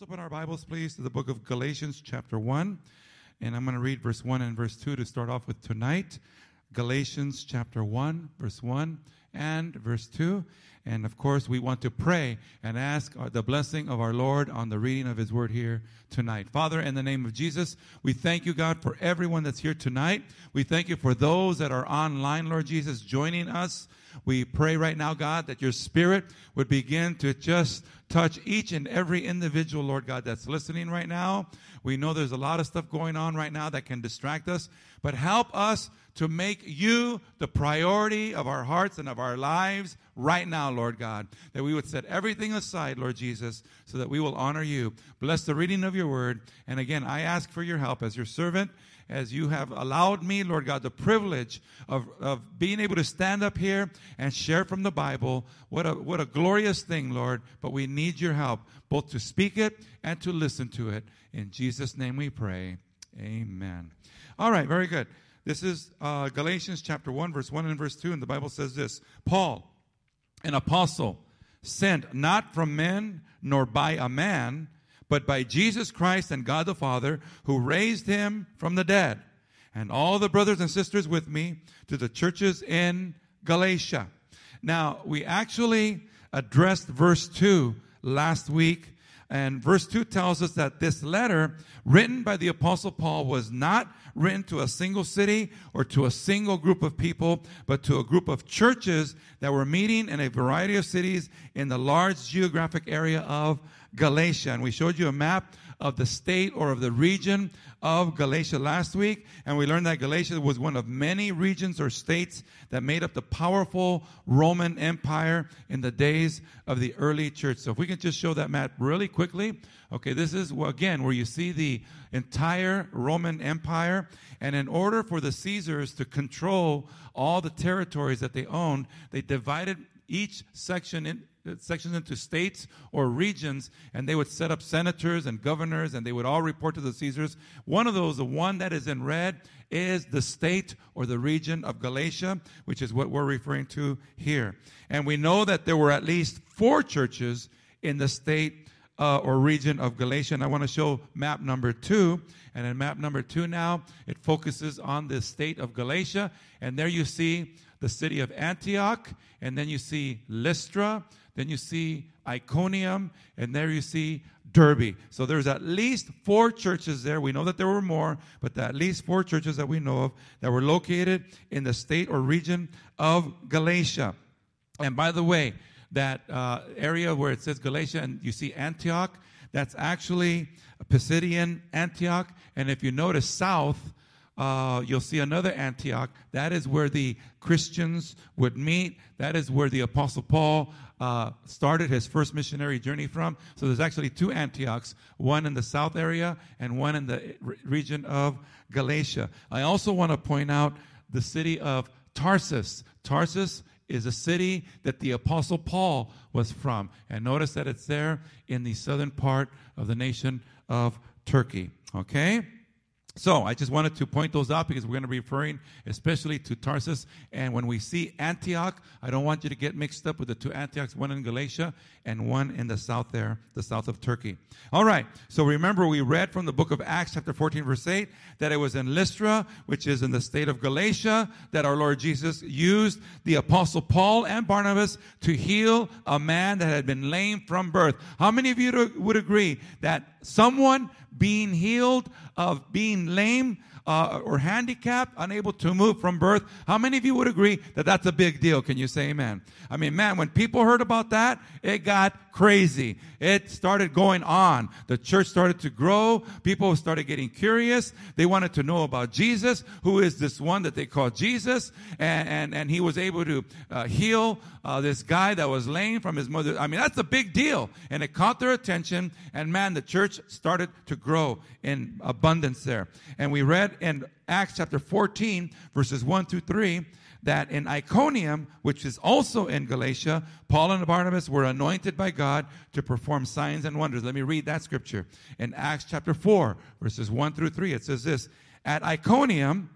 Let's open our Bibles, please, to the book of Galatians, chapter 1. And I'm going to read verse 1 and verse 2 to start off with tonight. Galatians, chapter 1, verse 1 and verse 2. And of course, we want to pray and ask the blessing of our Lord on the reading of His word here tonight. Father, in the name of Jesus, we thank you, God, for everyone that's here tonight. We thank you for those that are online, Lord Jesus, joining us. We pray right now, God, that your spirit would begin to just touch each and every individual, Lord God, that's listening right now. We know there's a lot of stuff going on right now that can distract us, but help us to make you the priority of our hearts and of our lives right now, Lord God. That we would set everything aside, Lord Jesus, so that we will honor you. Bless the reading of your word. And again, I ask for your help as your servant as you have allowed me, Lord God, the privilege of, of being able to stand up here and share from the Bible. What a, what a glorious thing, Lord. But we need your help, both to speak it and to listen to it. In Jesus' name we pray. Amen. All right, very good. This is uh, Galatians chapter 1, verse 1 and verse 2, and the Bible says this Paul, an apostle, sent not from men nor by a man but by Jesus Christ and God the Father, who raised him from the dead. And all the brothers and sisters with me to the churches in Galatia. Now, we actually addressed verse 2 last week. And verse 2 tells us that this letter, written by the Apostle Paul, was not written to a single city or to a single group of people, but to a group of churches that were meeting in a variety of cities in the large geographic area of Galatia. And we showed you a map of the state or of the region of Galatia last week. And we learned that Galatia was one of many regions or states that made up the powerful Roman Empire in the days of the early church. So if we can just show that map really quickly. Okay, this is again where you see the entire Roman Empire. And in order for the Caesars to control all the territories that they owned, they divided each section in, sections into states or regions, and they would set up senators and governors, and they would all report to the Caesars. One of those, the one that is in red, is the state or the region of Galatia, which is what we're referring to here. And we know that there were at least four churches in the state uh, or region of Galatia. And I want to show map number two. And in map number two now, it focuses on the state of Galatia. And there you see the city of Antioch, and then you see Lystra, then you see Iconium, and there you see Derbe. So there's at least four churches there. We know that there were more, but at least four churches that we know of that were located in the state or region of Galatia. And by the way, that uh, area where it says Galatia and you see Antioch, that's actually Pisidian Antioch. And if you notice south, uh, you'll see another Antioch. That is where the Christians would meet. That is where the Apostle Paul uh, started his first missionary journey from. So there's actually two Antiochs, one in the south area and one in the region of Galatia. I also want to point out the city of Tarsus. Tarsus is a city that the Apostle Paul was from. And notice that it's there in the southern part of the nation of Turkey. Okay? So I just wanted to point those out because we're going to be referring especially to Tarsus. And when we see Antioch, I don't want you to get mixed up with the two Antiochs, one in Galatia and one in the south there, the south of Turkey. All right. So remember we read from the book of Acts chapter 14 verse 8 that it was in Lystra, which is in the state of Galatia, that our Lord Jesus used the apostle Paul and Barnabas to heal a man that had been lame from birth. How many of you would agree that someone being healed of being lame uh, or handicapped, unable to move from birth. How many of you would agree that that's a big deal? Can you say amen? I mean, man, when people heard about that, it got crazy. It started going on. The church started to grow. People started getting curious. They wanted to know about Jesus, who is this one that they call Jesus. And, and, and he was able to uh, heal uh, this guy that was lame from his mother. I mean, that's a big deal. And it caught their attention. And man, the church started to grow in abundance there. And we read in Acts chapter 14, verses 1 through 3, that in Iconium, which is also in Galatia, Paul and Barnabas were anointed by God to perform signs and wonders. Let me read that scripture. In Acts chapter 4, verses 1 through 3, it says this At Iconium,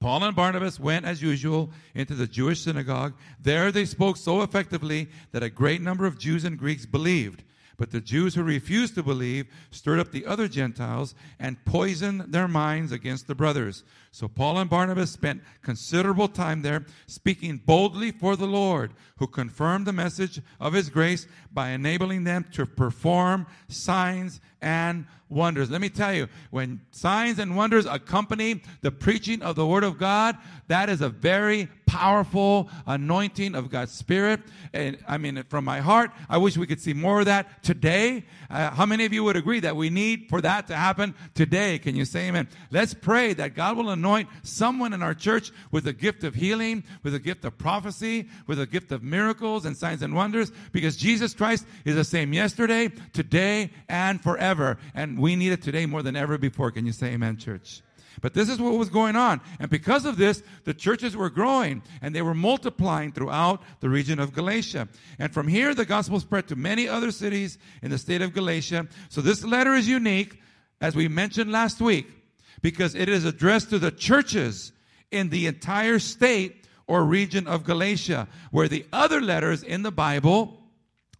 Paul and Barnabas went as usual into the Jewish synagogue. There they spoke so effectively that a great number of Jews and Greeks believed. But the Jews who refused to believe stirred up the other Gentiles and poisoned their minds against the brothers. So Paul and Barnabas spent considerable time there speaking boldly for the Lord, who confirmed the message of his grace by enabling them to perform signs and wonders. Let me tell you, when signs and wonders accompany the preaching of the Word of God, that is a very powerful anointing of God's Spirit. And I mean, from my heart, I wish we could see more of that today. Uh, how many of you would agree that we need for that to happen today? Can you say amen? Let's pray that God will anoint someone in our church with a gift of healing, with a gift of prophecy, with a gift of miracles and signs and wonders, because Jesus Christ is the same yesterday, today, and forever. And we need it today more than ever before. Can you say amen, church? But this is what was going on. And because of this, the churches were growing and they were multiplying throughout the region of Galatia. And from here, the gospel spread to many other cities in the state of Galatia. So this letter is unique, as we mentioned last week, because it is addressed to the churches in the entire state or region of Galatia, where the other letters in the Bible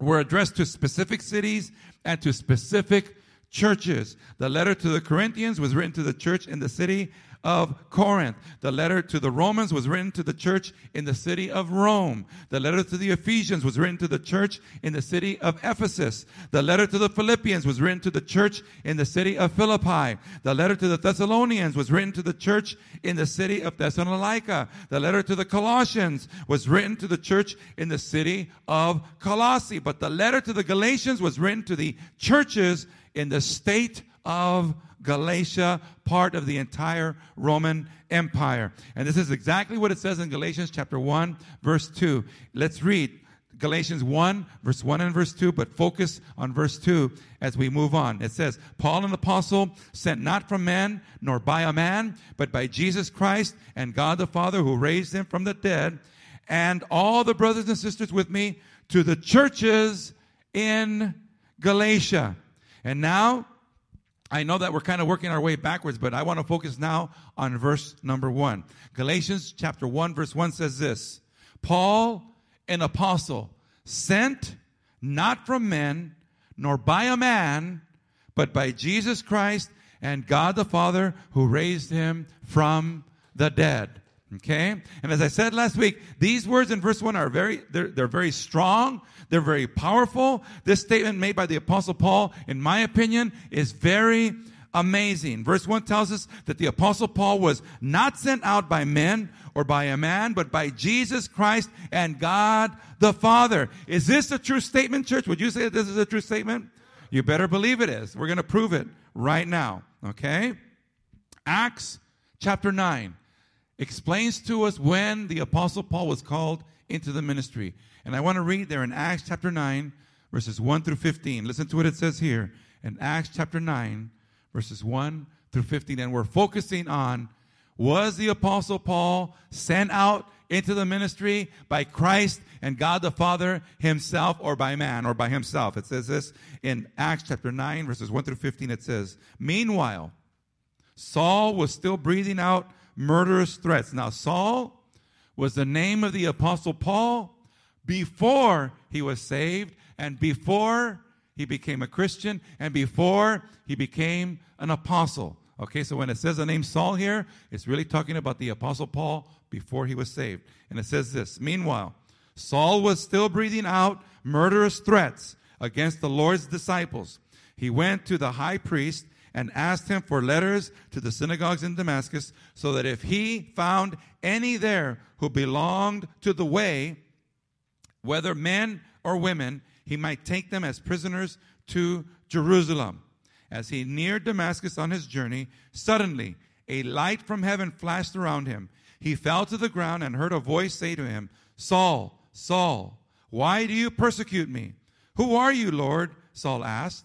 were addressed to specific cities and to specific churches. The letter to the Corinthians was written to the church in the city of Corinth. The letter to the Romans was written to the church in the city of Rome. The letter to the Ephesians was written to the church in the city of Ephesus. The letter to the Philippians was written to the church in the city of Philippi. The letter to the Thessalonians was written to the church in the city of Thessalonica. The letter to the Colossians was written to the church in the city of Colossae. But the letter to the Galatians was written to the churches in the state of Galatia, part of the entire Roman Empire. And this is exactly what it says in Galatians chapter 1, verse 2. Let's read Galatians 1, verse 1 and verse 2, but focus on verse 2 as we move on. It says, Paul, an apostle, sent not from man, nor by a man, but by Jesus Christ and God the Father who raised him from the dead, and all the brothers and sisters with me to the churches in Galatia. And now, I know that we're kind of working our way backwards, but I want to focus now on verse number one. Galatians chapter 1, verse 1 says this Paul, an apostle, sent not from men, nor by a man, but by Jesus Christ and God the Father who raised him from the dead. Okay? And as I said last week, these words in verse 1 are very, they're, they're very strong. They're very powerful. This statement made by the apostle Paul, in my opinion, is very amazing. Verse 1 tells us that the apostle Paul was not sent out by men or by a man, but by Jesus Christ and God the Father. Is this a true statement, church? Would you say that this is a true statement? You better believe it is. We're going to prove it right now. Okay? Acts chapter 9 explains to us when the Apostle Paul was called into the ministry. And I want to read there in Acts chapter 9, verses 1 through 15. Listen to what it says here in Acts chapter 9, verses 1 through 15. And we're focusing on was the Apostle Paul sent out into the ministry by Christ and God the Father himself or by man or by himself? It says this in Acts chapter 9, verses 1 through 15. It says, Meanwhile, Saul was still breathing out murderous threats. Now, Saul was the name of the Apostle Paul before he was saved and before he became a Christian and before he became an apostle. Okay, so when it says the name Saul here, it's really talking about the Apostle Paul before he was saved. And it says this Meanwhile, Saul was still breathing out murderous threats against the Lord's disciples. He went to the high priest and asked him for letters to the synagogues in Damascus, so that if he found any there who belonged to the way, whether men or women, he might take them as prisoners to Jerusalem. As he neared Damascus on his journey, suddenly a light from heaven flashed around him. He fell to the ground and heard a voice say to him, Saul, Saul, why do you persecute me? Who are you, Lord? Saul asked.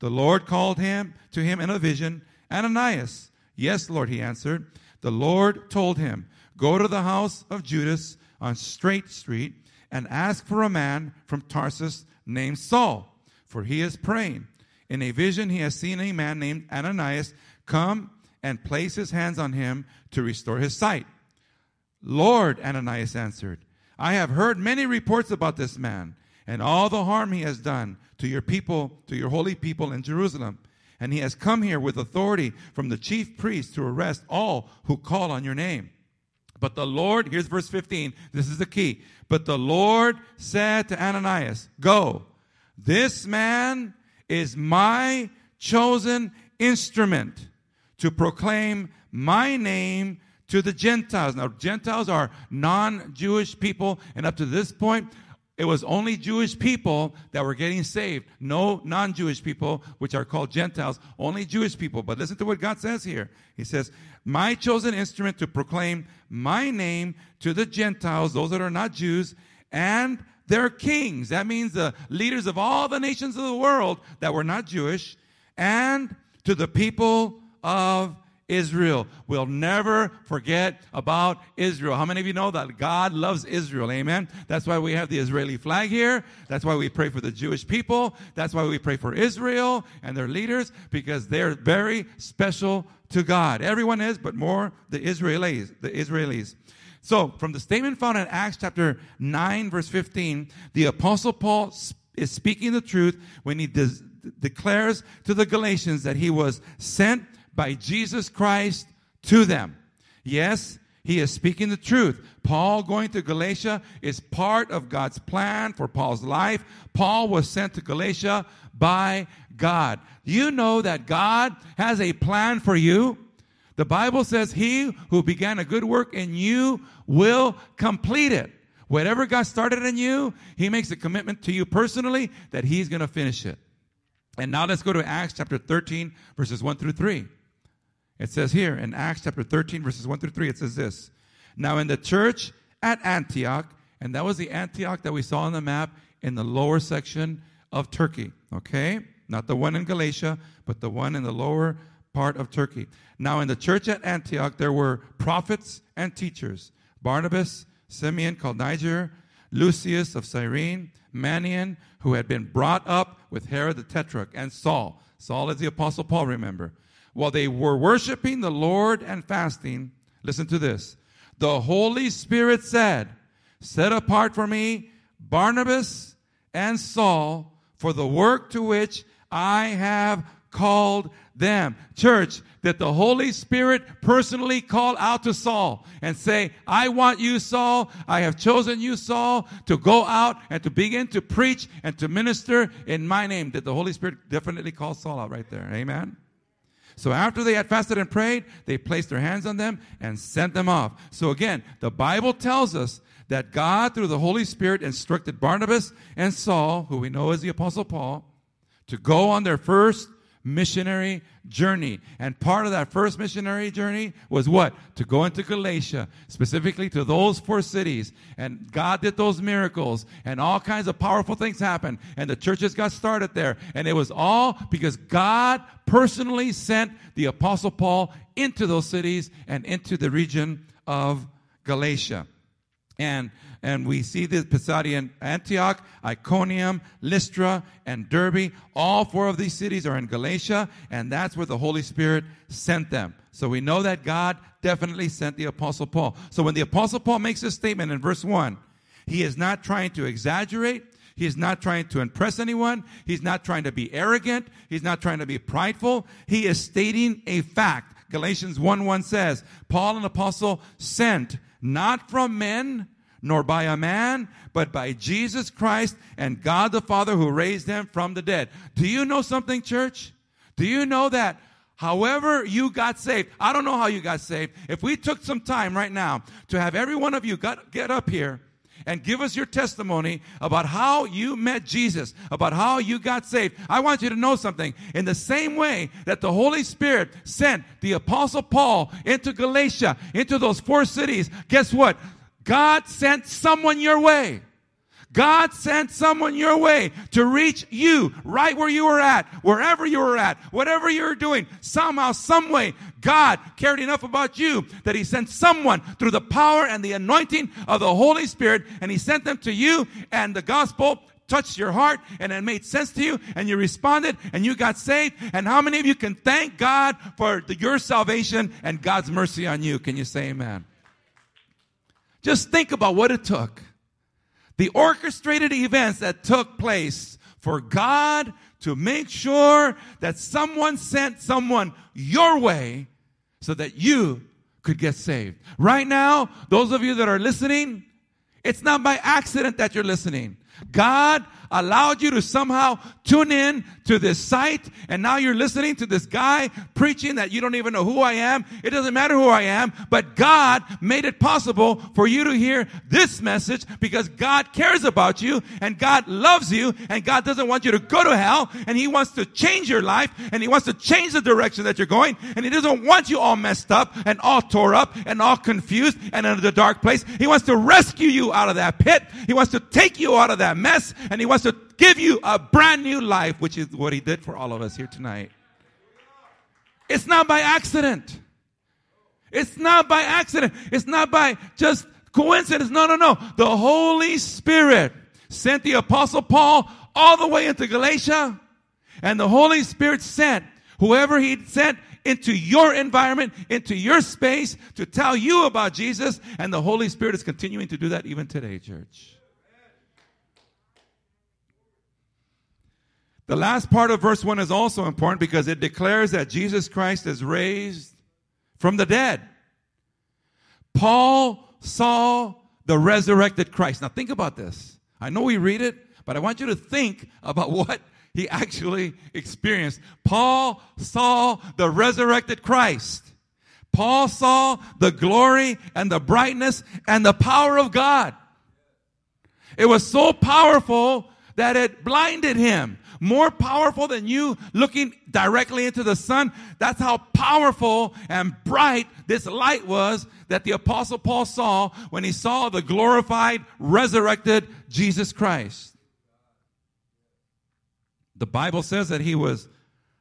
The Lord called him to him in a vision, Ananias. Yes, Lord, he answered. The Lord told him, Go to the house of Judas on Straight Street and ask for a man from Tarsus named Saul, for he is praying. In a vision, he has seen a man named Ananias come and place his hands on him to restore his sight. Lord, Ananias answered, I have heard many reports about this man and all the harm he has done to your people, to your holy people in Jerusalem. And he has come here with authority from the chief priests to arrest all who call on your name. But the Lord, here's verse 15, this is the key. But the Lord said to Ananias, Go, this man is my chosen instrument to proclaim my name to the Gentiles. Now, Gentiles are non Jewish people, and up to this point, it was only Jewish people that were getting saved. No non Jewish people, which are called Gentiles, only Jewish people. But listen to what God says here. He says, My chosen instrument to proclaim my name to the Gentiles, those that are not Jews, and their kings. That means the leaders of all the nations of the world that were not Jewish, and to the people of Israel. We'll never forget about Israel. How many of you know that God loves Israel? Amen. That's why we have the Israeli flag here. That's why we pray for the Jewish people. That's why we pray for Israel and their leaders because they're very special to God. Everyone is, but more the Israelis, the Israelis. So, from the statement found in Acts chapter 9 verse 15, the apostle Paul is speaking the truth when he de- declares to the Galatians that he was sent by Jesus Christ to them. Yes, he is speaking the truth. Paul going to Galatia is part of God's plan for Paul's life. Paul was sent to Galatia by God. You know that God has a plan for you. The Bible says, He who began a good work in you will complete it. Whatever God started in you, He makes a commitment to you personally that He's going to finish it. And now let's go to Acts chapter 13, verses 1 through 3. It says here in Acts chapter 13, verses 1 through 3, it says this. Now in the church at Antioch, and that was the Antioch that we saw on the map in the lower section of Turkey, okay? Not the one in Galatia, but the one in the lower part of Turkey. Now in the church at Antioch, there were prophets and teachers Barnabas, Simeon called Niger, Lucius of Cyrene, Manaen, who had been brought up with Herod the Tetrarch, and Saul. Saul is the Apostle Paul, remember while they were worshiping the Lord and fasting, listen to this. The Holy Spirit said, Set apart for me Barnabas and Saul for the work to which I have called them. Church, that the Holy Spirit personally call out to Saul and say, I want you, Saul. I have chosen you, Saul, to go out and to begin to preach and to minister in my name. Did the Holy Spirit definitely call Saul out right there? Amen. So after they had fasted and prayed, they placed their hands on them and sent them off. So again, the Bible tells us that God, through the Holy Spirit, instructed Barnabas and Saul, who we know as the Apostle Paul, to go on their first missionary journey. And part of that first missionary journey was what? To go into Galatia, specifically to those four cities. And God did those miracles, and all kinds of powerful things happened. And the churches got started there. And it was all because God personally sent the Apostle Paul into those cities and into the region of Galatia. And and we see this Pisidian Antioch, Iconium, Lystra, and Derbe. All four of these cities are in Galatia, and that's where the Holy Spirit sent them. So we know that God definitely sent the Apostle Paul. So when the Apostle Paul makes this statement in verse 1, he is not trying to exaggerate. He is not trying to impress anyone. He's not trying to be arrogant. He's not trying to be prideful. He is stating a fact. Galatians 1 1 says, Paul, an apostle, sent not from men, nor by a man, but by Jesus Christ and God the Father who raised him from the dead. Do you know something, church? Do you know that however you got saved, I don't know how you got saved. If we took some time right now to have every one of you got, get up here and give us your testimony about how you met Jesus, about how you got saved. I want you to know something. In the same way that the Holy Spirit sent the Apostle Paul into Galatia, into those four cities, guess what? God sent someone your way. God sent someone your way to reach you right where you were at, wherever you were at, whatever you were doing. Somehow, some way, God cared enough about you that He sent someone through the power and the anointing of the Holy Spirit, and He sent them to you, and the gospel touched your heart and it made sense to you and you responded and you got saved. And how many of you can thank God for the, your salvation and God's mercy on you? Can you say amen? Just think about what it took. The orchestrated events that took place for God to make sure that someone sent someone your way so that you could get saved. Right now, those of you that are listening, it's not by accident that you're listening. God allowed you to somehow tune in to this site and now you're listening to this guy preaching that you don't even know who I am. It doesn't matter who I am, but God made it possible for you to hear this message because God cares about you and God loves you and God doesn't want you to go to hell and He wants to change your life and He wants to change the direction that you're going and He doesn't want you all messed up and all tore up and all confused and in the dark place. He wants to rescue you out of that pit. He wants to take you out of that mess and He wants to give you a brand new life, which is what he did for all of us here tonight. It's not by accident. It's not by accident. It's not by just coincidence. No, no, no. The Holy Spirit sent the apostle Paul all the way into Galatia and the Holy Spirit sent whoever he sent into your environment, into your space to tell you about Jesus. And the Holy Spirit is continuing to do that even today, church. The last part of verse 1 is also important because it declares that Jesus Christ is raised from the dead. Paul saw the resurrected Christ. Now think about this. I know we read it, but I want you to think about what he actually experienced. Paul saw the resurrected Christ. Paul saw the glory and the brightness and the power of God. It was so powerful that it blinded him more powerful than you looking directly into the sun. That's how powerful and bright this light was that the apostle Paul saw when he saw the glorified, resurrected Jesus Christ. The Bible says that he was,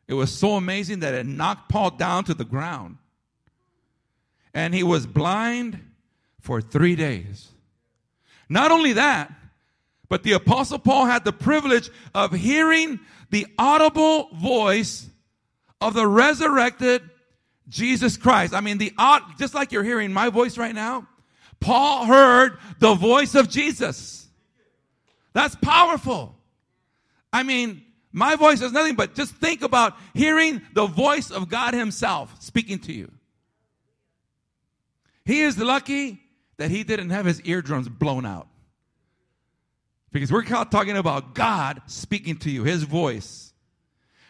it was so amazing that it knocked Paul down to the ground. And he was blind for three days. Not only that, but the apostle Paul had the privilege of hearing the audible voice of the resurrected Jesus Christ. I mean, the just like you're hearing my voice right now, Paul heard the voice of Jesus. That's powerful. I mean, my voice is nothing but just think about hearing the voice of God Himself speaking to you. He is lucky that he didn't have his eardrums blown out. Because we're talking about God speaking to you, His voice.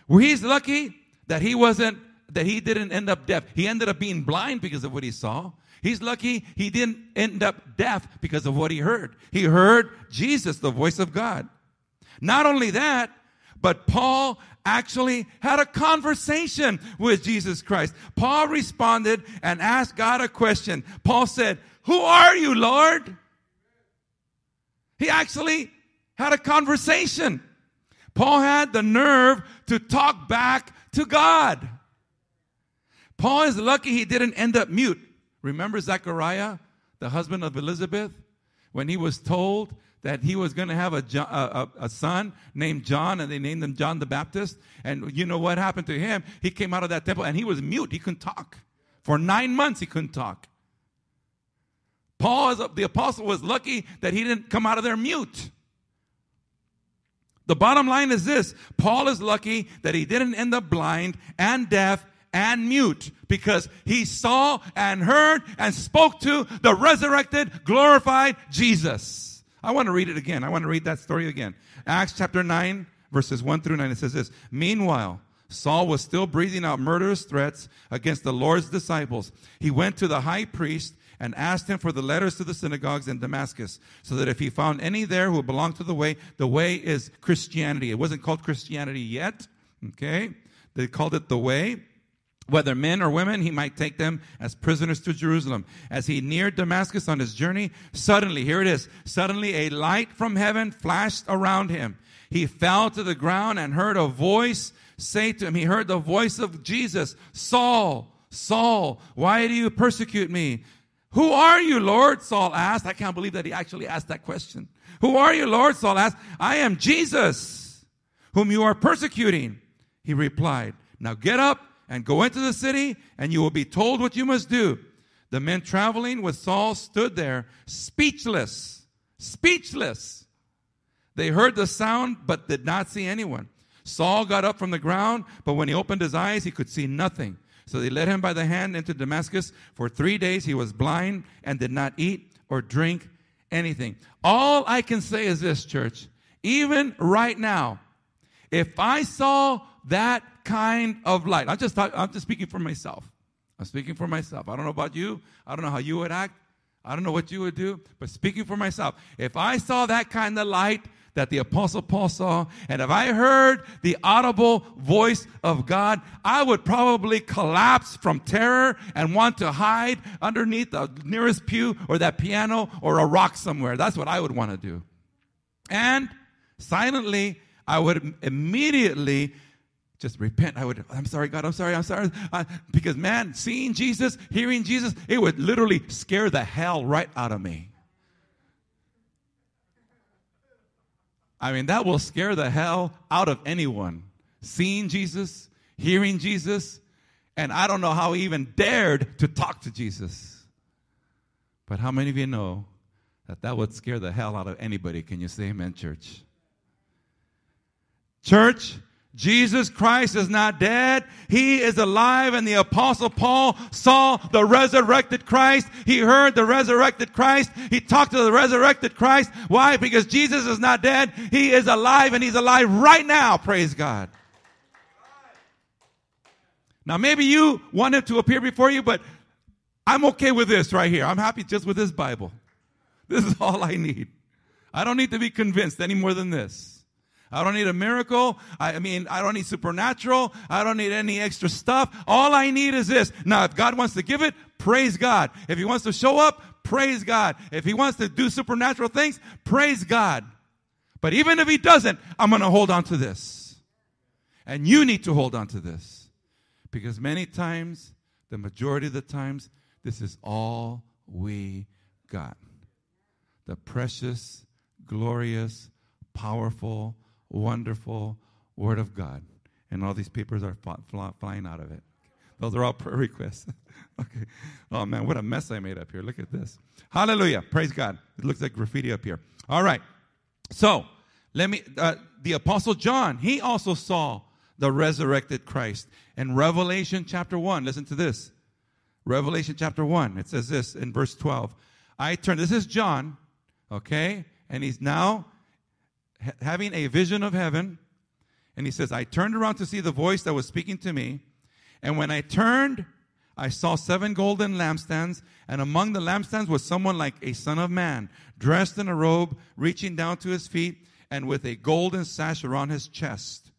Where he's lucky that he wasn't, that he didn't end up deaf. He ended up being blind because of what he saw. He's lucky he didn't end up deaf because of what he heard. He heard Jesus, the voice of God. Not only that, but Paul actually had a conversation with Jesus Christ. Paul responded and asked God a question. Paul said, Who are you, Lord? He actually had a conversation. Paul had the nerve to talk back to God. Paul is lucky he didn't end up mute. Remember Zechariah, the husband of Elizabeth, when he was told that he was going to have a, a, a, son named John, and they named him John the Baptist. And you know what happened to him? He came out of that temple and he was mute. He couldn't talk. For nine months, he couldn't talk. Paul, the apostle, was lucky that he didn't come out of there mute. The bottom line is this Paul is lucky that he didn't end up blind and deaf and mute because he saw and heard and spoke to the resurrected, glorified Jesus. I want to read it again. I want to read that story again. Acts chapter 9, verses 1 through 9. It says this Meanwhile, Saul was still breathing out murderous threats against the Lord's disciples. He went to the high priest and asked him for the letters to the synagogues in Damascus, so that if he found any there who belonged to the way, the way is Christianity. It wasn't called Christianity yet, okay? They called it the way. whether men or women, he might take them as prisoners to Jerusalem. As he neared Damascus on his journey, suddenly, here it is, suddenly a light from heaven flashed around him. He fell to the ground and heard a voice say to him, he heard the voice of Jesus, Saul, Saul, why do you persecute me? Who are you, Lord? Saul asked. I can't believe that he actually asked that question. Who are you, Lord? Saul asked. I am Jesus, whom you are persecuting. He replied, Now get up and go into the city, and you will be told what you must do. The men traveling with Saul stood there, speechless, speechless. They heard the sound, but did not see anyone. Saul got up from the ground, but when he opened his eyes, he could see nothing. So they led him by the hand into Damascus. For three days he was blind and did not eat or drink anything. All I can say is this, church. Even right now, if I saw that kind of light, I'm just talking, I'm just speaking for myself. I'm speaking for myself. I don't know about you. I don't know how you would act. I don't know what you would do, but speaking for myself, if I saw that kind of light that the apostle Paul saw, and if I heard the audible voice of God, I would probably collapse from terror and want to hide underneath the nearest pew or that piano or a rock somewhere. That's what I would want to do. And silently, I would immediately just repent. I would, I'm sorry, God, I'm sorry, I'm sorry. Uh, because man, seeing Jesus, hearing Jesus, it would literally scare the hell right out of me. I mean, that will scare the hell out of anyone. Seeing Jesus, hearing Jesus, and I don't know how he even dared to talk to Jesus. But how many of you know that that would scare the hell out of anybody? Can you say amen, church? Church, Jesus Christ is not dead. He is alive and the apostle Paul saw the resurrected Christ. He heard the resurrected Christ. He talked to the resurrected Christ. Why? Because Jesus is not dead. He is alive and he's alive right now. Praise God. Now maybe you want him to appear before you, but I'm okay with this right here. I'm happy just with this Bible. This is all I need. I don't need to be convinced any more than this. I don't need a miracle. I mean, I don't need supernatural. I don't need any extra stuff. All I need is this. Now, if God wants to give it, praise God. If He wants to show up, praise God. If He wants to do supernatural things, praise God. But even if He doesn't, I'm going to hold on to this. And you need to hold on to this. Because many times, the majority of the times, this is all we got. The precious, glorious, powerful, wonderful Word of God. And all these papers are flying out of it. Those are all prayer requests. okay. Oh man, what a mess I made up here. Look at this. Hallelujah. Praise God. It looks like graffiti up here. All right. So, let me, uh, the Apostle John, he also saw the resurrected Christ. In Revelation chapter 1, listen to this. Revelation chapter 1, it says this in verse 12. I turn, this is John, okay? And he's now having a vision of heaven. And he says, I turned around to see the voice that was speaking to me. And when I turned, I saw seven golden lampstands, and among the lampstands was someone like a son of man, dressed in a robe, reaching down to his feet, and with a golden sash around his chest.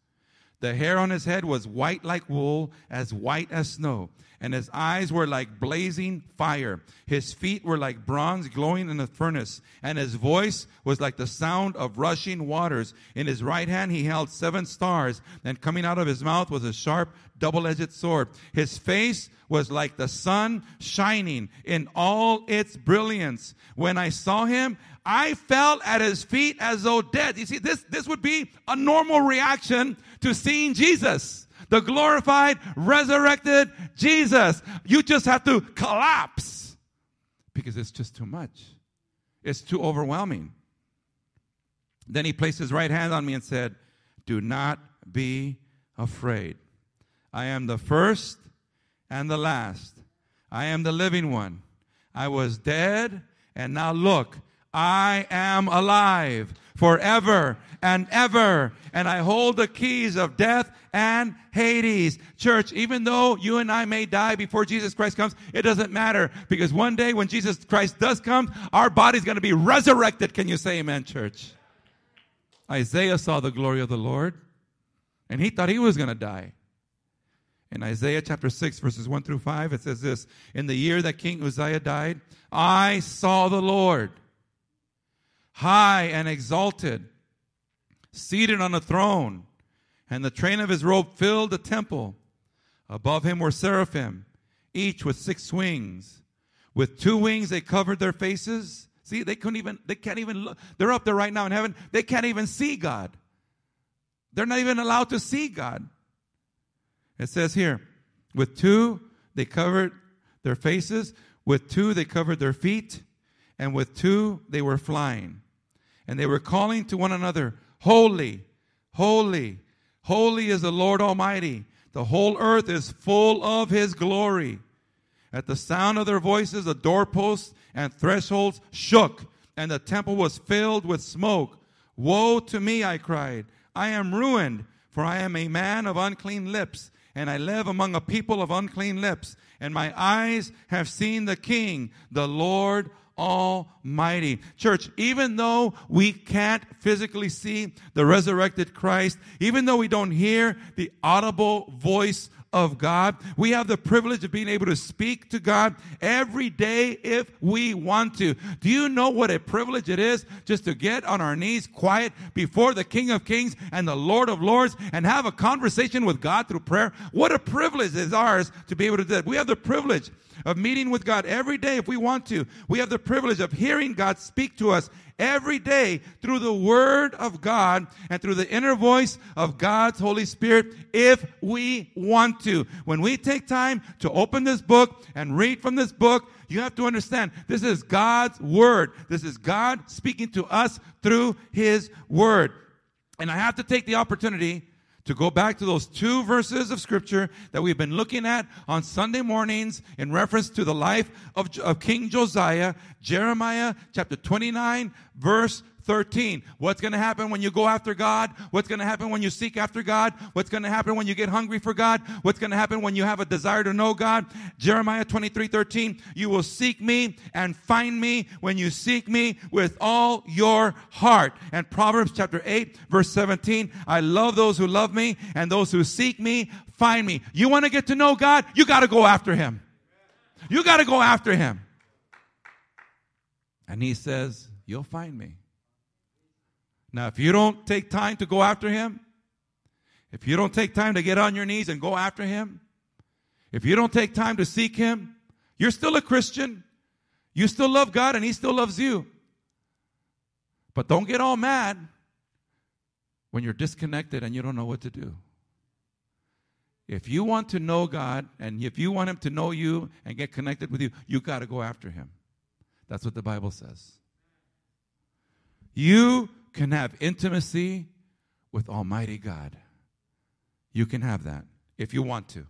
The hair on his head was white like wool, as white as snow and his eyes were like blazing fire. His feet were like bronze glowing in a furnace, and his voice was like the sound of rushing waters. In his right hand he held seven stars, and coming out of his mouth was a sharp, double-edged sword. His face was like the sun shining in all its brilliance. When I saw him, I fell at his feet as though dead. You see, this, this would be a normal reaction to seeing Jesus the glorified, resurrected Jesus. You just have to collapse because it's just too much. It's too overwhelming. Then he placed his right hand on me and said, Do not be afraid. I am the first and the last. I am the living one. I was dead, and now look, I am alive forever and ever. And I hold the keys of death and Hades. Church, even though you and I may die before Jesus Christ comes, it doesn't matter because one day when Jesus Christ does come, our body's going to be resurrected. Can you say amen, church? Isaiah saw the glory of the Lord and he thought he was going to die. In Isaiah chapter 6, verses 1 through 5, it says this In the year that King Uzziah died, I saw the Lord high and exalted, seated on a throne, and the train of his robe filled the temple. Above him were seraphim, each with six wings. With two wings they covered their faces. See, they couldn't even, they can't even look. They're up there right now in heaven. They can't even see God. They're not even allowed to see God. It says here, with two they covered their faces, with two they covered their feet, and with two they were flying. And they were calling to one another, Holy, holy, holy is the Lord Almighty. The whole earth is full of his glory. At the sound of their voices, the doorposts and thresholds shook, and the temple was filled with smoke. Woe to me, I cried. I am ruined, for I am a man of unclean lips, and I live among a people of unclean lips, and my eyes have seen the King, the Lord Almighty. Church, even though we can't physically see the resurrected Christ, even though we don't hear the audible voice of God. We have the privilege of being able to speak to God every day if we want to. Do you know what a privilege it is just to get on our knees quiet before the King of Kings and the Lord of Lords and have a conversation with God through prayer? What a privilege is ours to be able to do that. We have the privilege of meeting with God every day if we want to. We have the privilege of hearing God speak to us every day through the Word of God and through the inner voice of God's Holy Spirit if we want to. When we take time to open this book and read from this book, you have to understand this is God's Word. This is God speaking to us through His Word. And I have to take the opportunity to go back to those two verses of scripture that we've been looking at on Sunday mornings in reference to the life of, of King Josiah, Jeremiah chapter 29, verse 13. What's going to happen when you go after God? What's going to happen when you seek after God? What's going to happen when you get hungry for God? What's going to happen when you have a desire to know God? Jeremiah 23, 13. You will seek me and find me when you seek me with all your heart. And Proverbs chapter 8, verse 17. I love those who love me and those who seek me find me. You want to get to know God? You got to go after him. You got to go after him. And he says, You'll find me. Now, if you don't take time to go after him, if you don't take time to get on your knees and go after him, if you don't take time to seek him, you're still a Christian. You still love God and he still loves you. But don't get all mad when you're disconnected and you don't know what to do. If you want to know God and if you want him to know you and get connected with you, you got to go after him. That's what the Bible says. You can have intimacy with Almighty God. You can have that if you want to.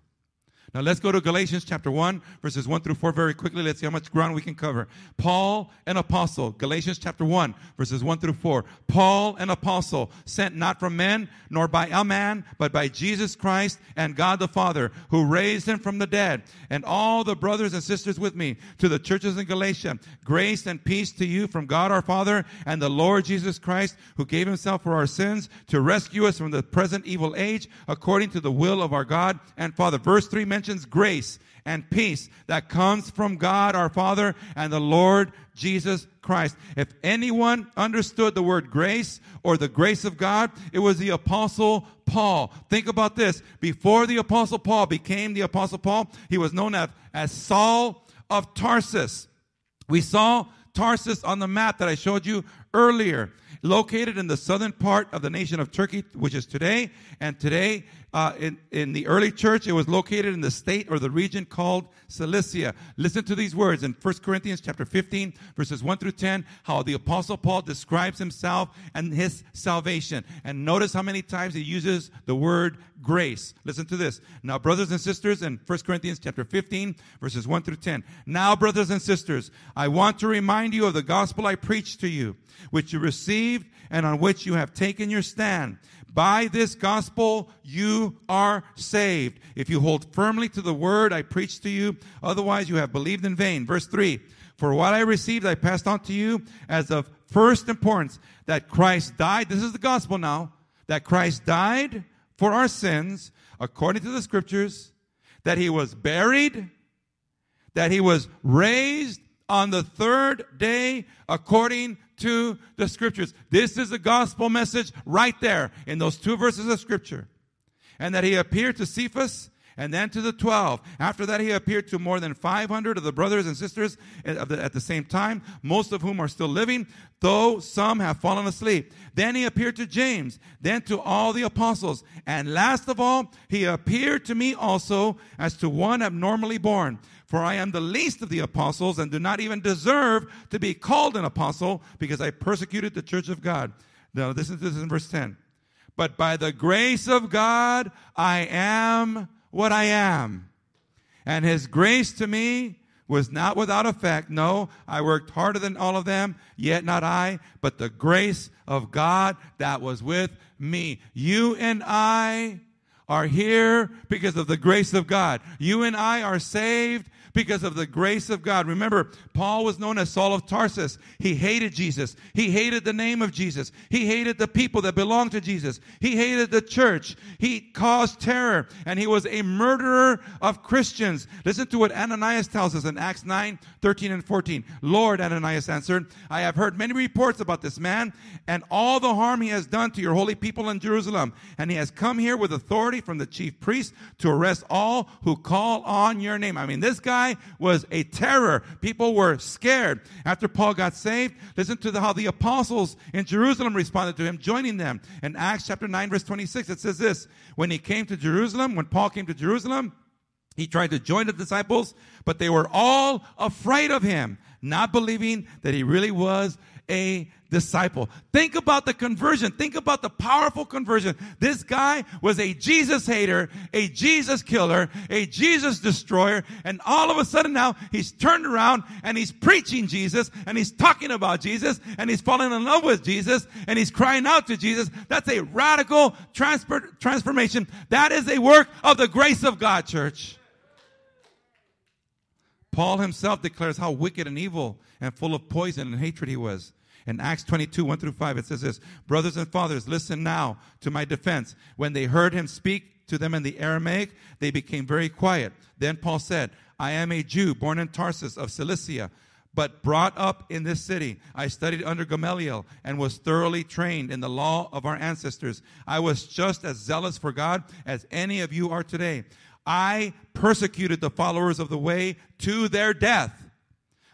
Now let's go to Galatians chapter 1, verses 1 through 4 very quickly. Let's see how much ground we can cover. Paul, an apostle, Galatians chapter 1, verses 1 through 4. Paul, an apostle, sent not from men, nor by a man, but by Jesus Christ and God the Father, who raised him from the dead. And all the brothers and sisters with me to the churches in Galatia, grace and peace to you from God our Father and the Lord Jesus Christ, who gave himself for our sins to rescue us from the present evil age, according to the will of our God and Father. Verse 3 mentions mentions grace and peace that comes from God our Father and the Lord Jesus Christ. If anyone understood the word grace or the grace of God, it was the apostle Paul. Think about this. Before the apostle Paul became the apostle Paul, he was known as, as Saul of Tarsus. We saw Tarsus on the map that I showed you earlier located in the southern part of the nation of Turkey, which is today. And today uh, in, in the early church, it was located in the state or the region called Cilicia. Listen to these words in 1 Corinthians chapter 15, verses 1 through 10, how the apostle Paul describes himself and his salvation. And notice how many times he uses the word grace. Listen to this. Now, brothers and sisters, in 1 Corinthians chapter 15, verses 1 through 10. Now, brothers and sisters, I want to remind you of the gospel I preached to you, which you received and on which you have taken your stand by this gospel, you are saved. If you hold firmly to the word I preached to you, otherwise you have believed in vain. Verse three. For what I received, I passed on to you as of first importance that Christ died. This is the gospel now. That Christ died for our sins according to the scriptures that he was buried, that he was raised on the third day according to the scriptures. This is the gospel message right there in those two verses of scripture. And that he appeared to Cephas and then to the 12. After that, he appeared to more than 500 of the brothers and sisters at the, same time, most of whom are still living, though some have fallen asleep. Then he appeared to James, then to all the apostles. And last of all, he appeared to me also as to one abnormally born. For I am the least of the apostles and do not even deserve to be called an apostle because I persecuted the church of God. Now, listen to this in verse 10. But by the grace of God, I am what I am. And his grace to me was not without effect. No, I worked harder than all of them, yet not I, but the grace of God that was with me. You and I are here because of the grace of God. You and I are saved because of the grace of God. Remember, Paul was known as Saul of Tarsus. He hated Jesus. He hated the name of Jesus. He hated the people that belonged to Jesus. He hated the church. He caused terror and he was a murderer of Christians. Listen to what Ananias tells us in Acts 9, 13 and 14. Lord, Ananias answered, I have heard many reports about this man and all the harm he has done to your holy people in Jerusalem. And he has come here with authority from the chief priest to arrest all who call on your name. I mean, this guy was a terror. People were scared. After Paul got saved, listen to the, how the apostles in Jerusalem responded to him, joining them. In Acts chapter 9, verse 26, it says this When he came to Jerusalem, when Paul came to Jerusalem, he tried to join the disciples, but they were all afraid of him, not believing that he really was a disciple. Think about the conversion. Think about the powerful conversion. This guy was a Jesus hater, a Jesus killer, a Jesus destroyer, and all of a sudden now he's turned around and he's preaching Jesus and he's talking about Jesus and he's falling in love with Jesus and he's crying out to Jesus. That's a radical transfer, transformation. That is a work of the grace of God, church. Paul himself declares how wicked and evil and full of poison and hatred he was. In Acts 22, 1 through 5, it says this Brothers and fathers, listen now to my defense. When they heard him speak to them in the Aramaic, they became very quiet. Then Paul said, I am a Jew born in Tarsus of Cilicia, but brought up in this city. I studied under Gamaliel and was thoroughly trained in the law of our ancestors. I was just as zealous for God as any of you are today. I persecuted the followers of the way to their death,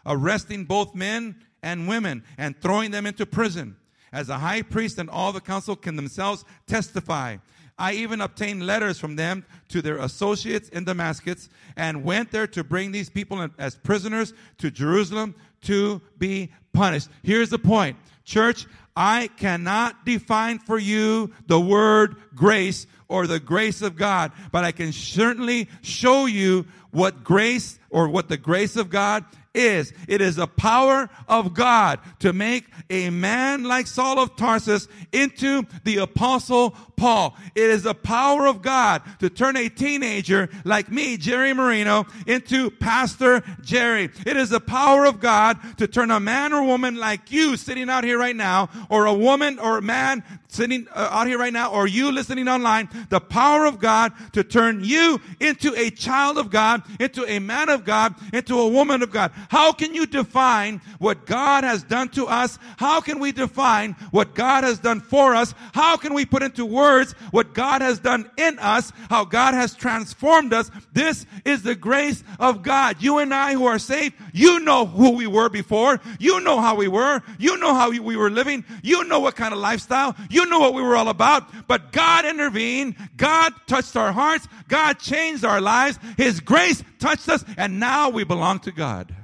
arresting both men and women and throwing them into prison. As the high priest and all the council can themselves testify. I even obtained letters from them to their associates in Damascus and went there to bring these people as prisoners to Jerusalem to be punished. Here's the point. Church, I cannot define for you the word grace or the grace of God, but I can certainly show you what grace or what the grace of God is. It is the power of God to make a man like Saul of Tarsus into the apostle Paul. It is the power of God to turn a teenager like me, Jerry Marino, into Pastor Jerry. It is the power of God to turn a man or woman like you sitting out here right now, or a woman or a man sitting uh, out here right now, or you listening online, the power of God to turn you into a child of God, into a man of God, into a woman of God. How can you define what God has done to us? How can we define what God has done for us? How can we put into words what God has done in us? How God has transformed us? This is the grace of God. You and I who are saved, you know who we were before. You know how we were. You know how we were living. You know what kind of lifestyle. You know what we were all about. But God intervened. God touched our hearts. God changed our lives. His grace touched us and now we belong to God.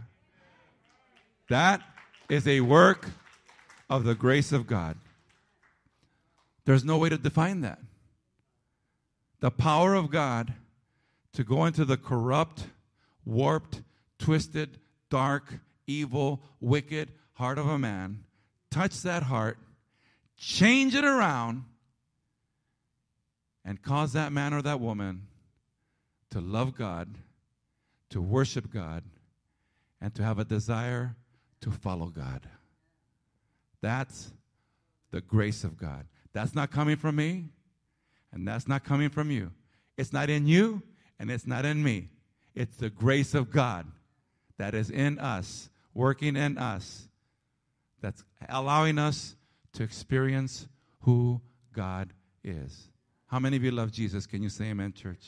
That is a work of the grace of God. There's no way to define that. The power of God to go into the corrupt, warped, twisted, dark, evil, wicked heart of a man, touch that heart, change it around, and cause that man or that woman to love God, to worship God, and to have a desire to follow God. That's the grace of God. That's not coming from me, and that's not coming from you. It's not in you, And it's not in me, it's the grace of God that is in us, working in us, that's allowing us to experience who God is. How many of you love Jesus? Can you say amen, church?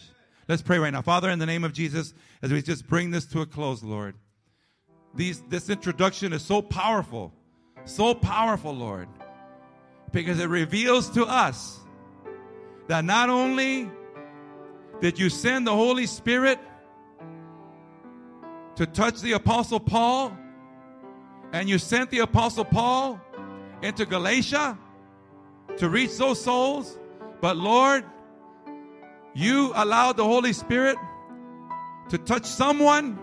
Let's pray right now. Father, in the name of Jesus, as we just bring this to a close, Lord, these, this introduction is so powerful, so powerful, Lord, because it reveals to us that not only did you send the Holy Spirit to touch the Apostle Paul, and you sent the Apostle Paul into Galatia to reach those souls, but Lord, you allowed the Holy Spirit to touch someone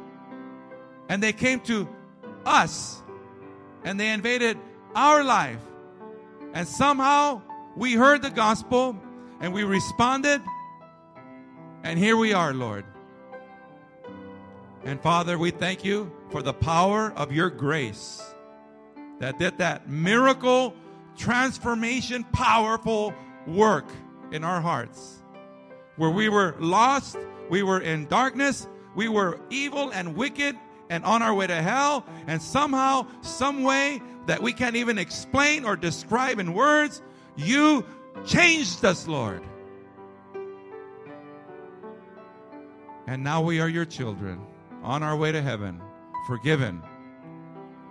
and they came to us and they invaded our life. And somehow we heard the gospel and we responded. And here we are, Lord. And Father, we thank you for the power of your grace that did that miracle, transformation, powerful work in our hearts. Where we were lost, we were in darkness, we were evil and wicked and on our way to hell, and somehow, some way that we can't even explain or describe in words, you changed us, Lord. And now we are your children on our way to heaven, forgiven,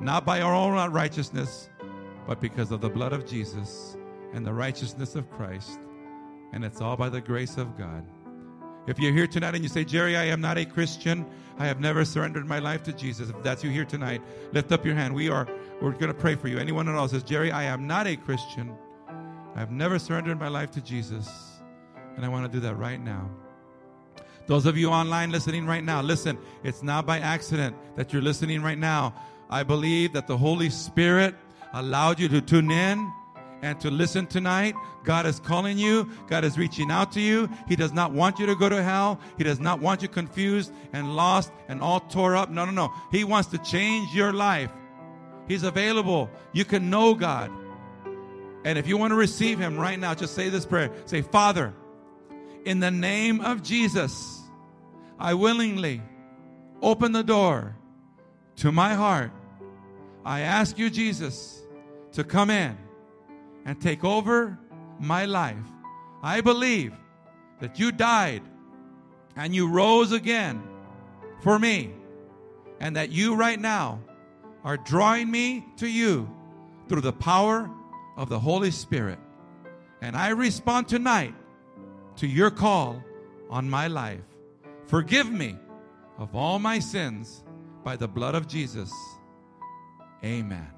not by our own righteousness, but because of the blood of Jesus and the righteousness of Christ. And it's all by the grace of God. If you're here tonight and you say, Jerry, I am not a Christian, I have never surrendered my life to Jesus. If that's you here tonight, lift up your hand. We are we're going to pray for you. Anyone at all says, Jerry, I am not a Christian. I have never surrendered my life to Jesus. And I want to do that right now. Those of you online listening right now, listen, it's not by accident that you're listening right now. I believe that the Holy Spirit allowed you to tune in and to listen tonight. God is calling you. God is reaching out to you. He does not want you to go to hell. He does not want you confused and lost and all tore up. No, no, no. He wants to change your life. He's available. You can know God. And if you want to receive Him right now, just say this prayer. Say, Father, in the name of Jesus, I willingly open the door to my heart. I ask you, Jesus, to come in and take over my life. I believe that you died and you rose again for me, and that you right now are drawing me to you through the power of the Holy Spirit. And I respond tonight to your call on my life. Forgive me of all my sins by the blood of Jesus. Amen.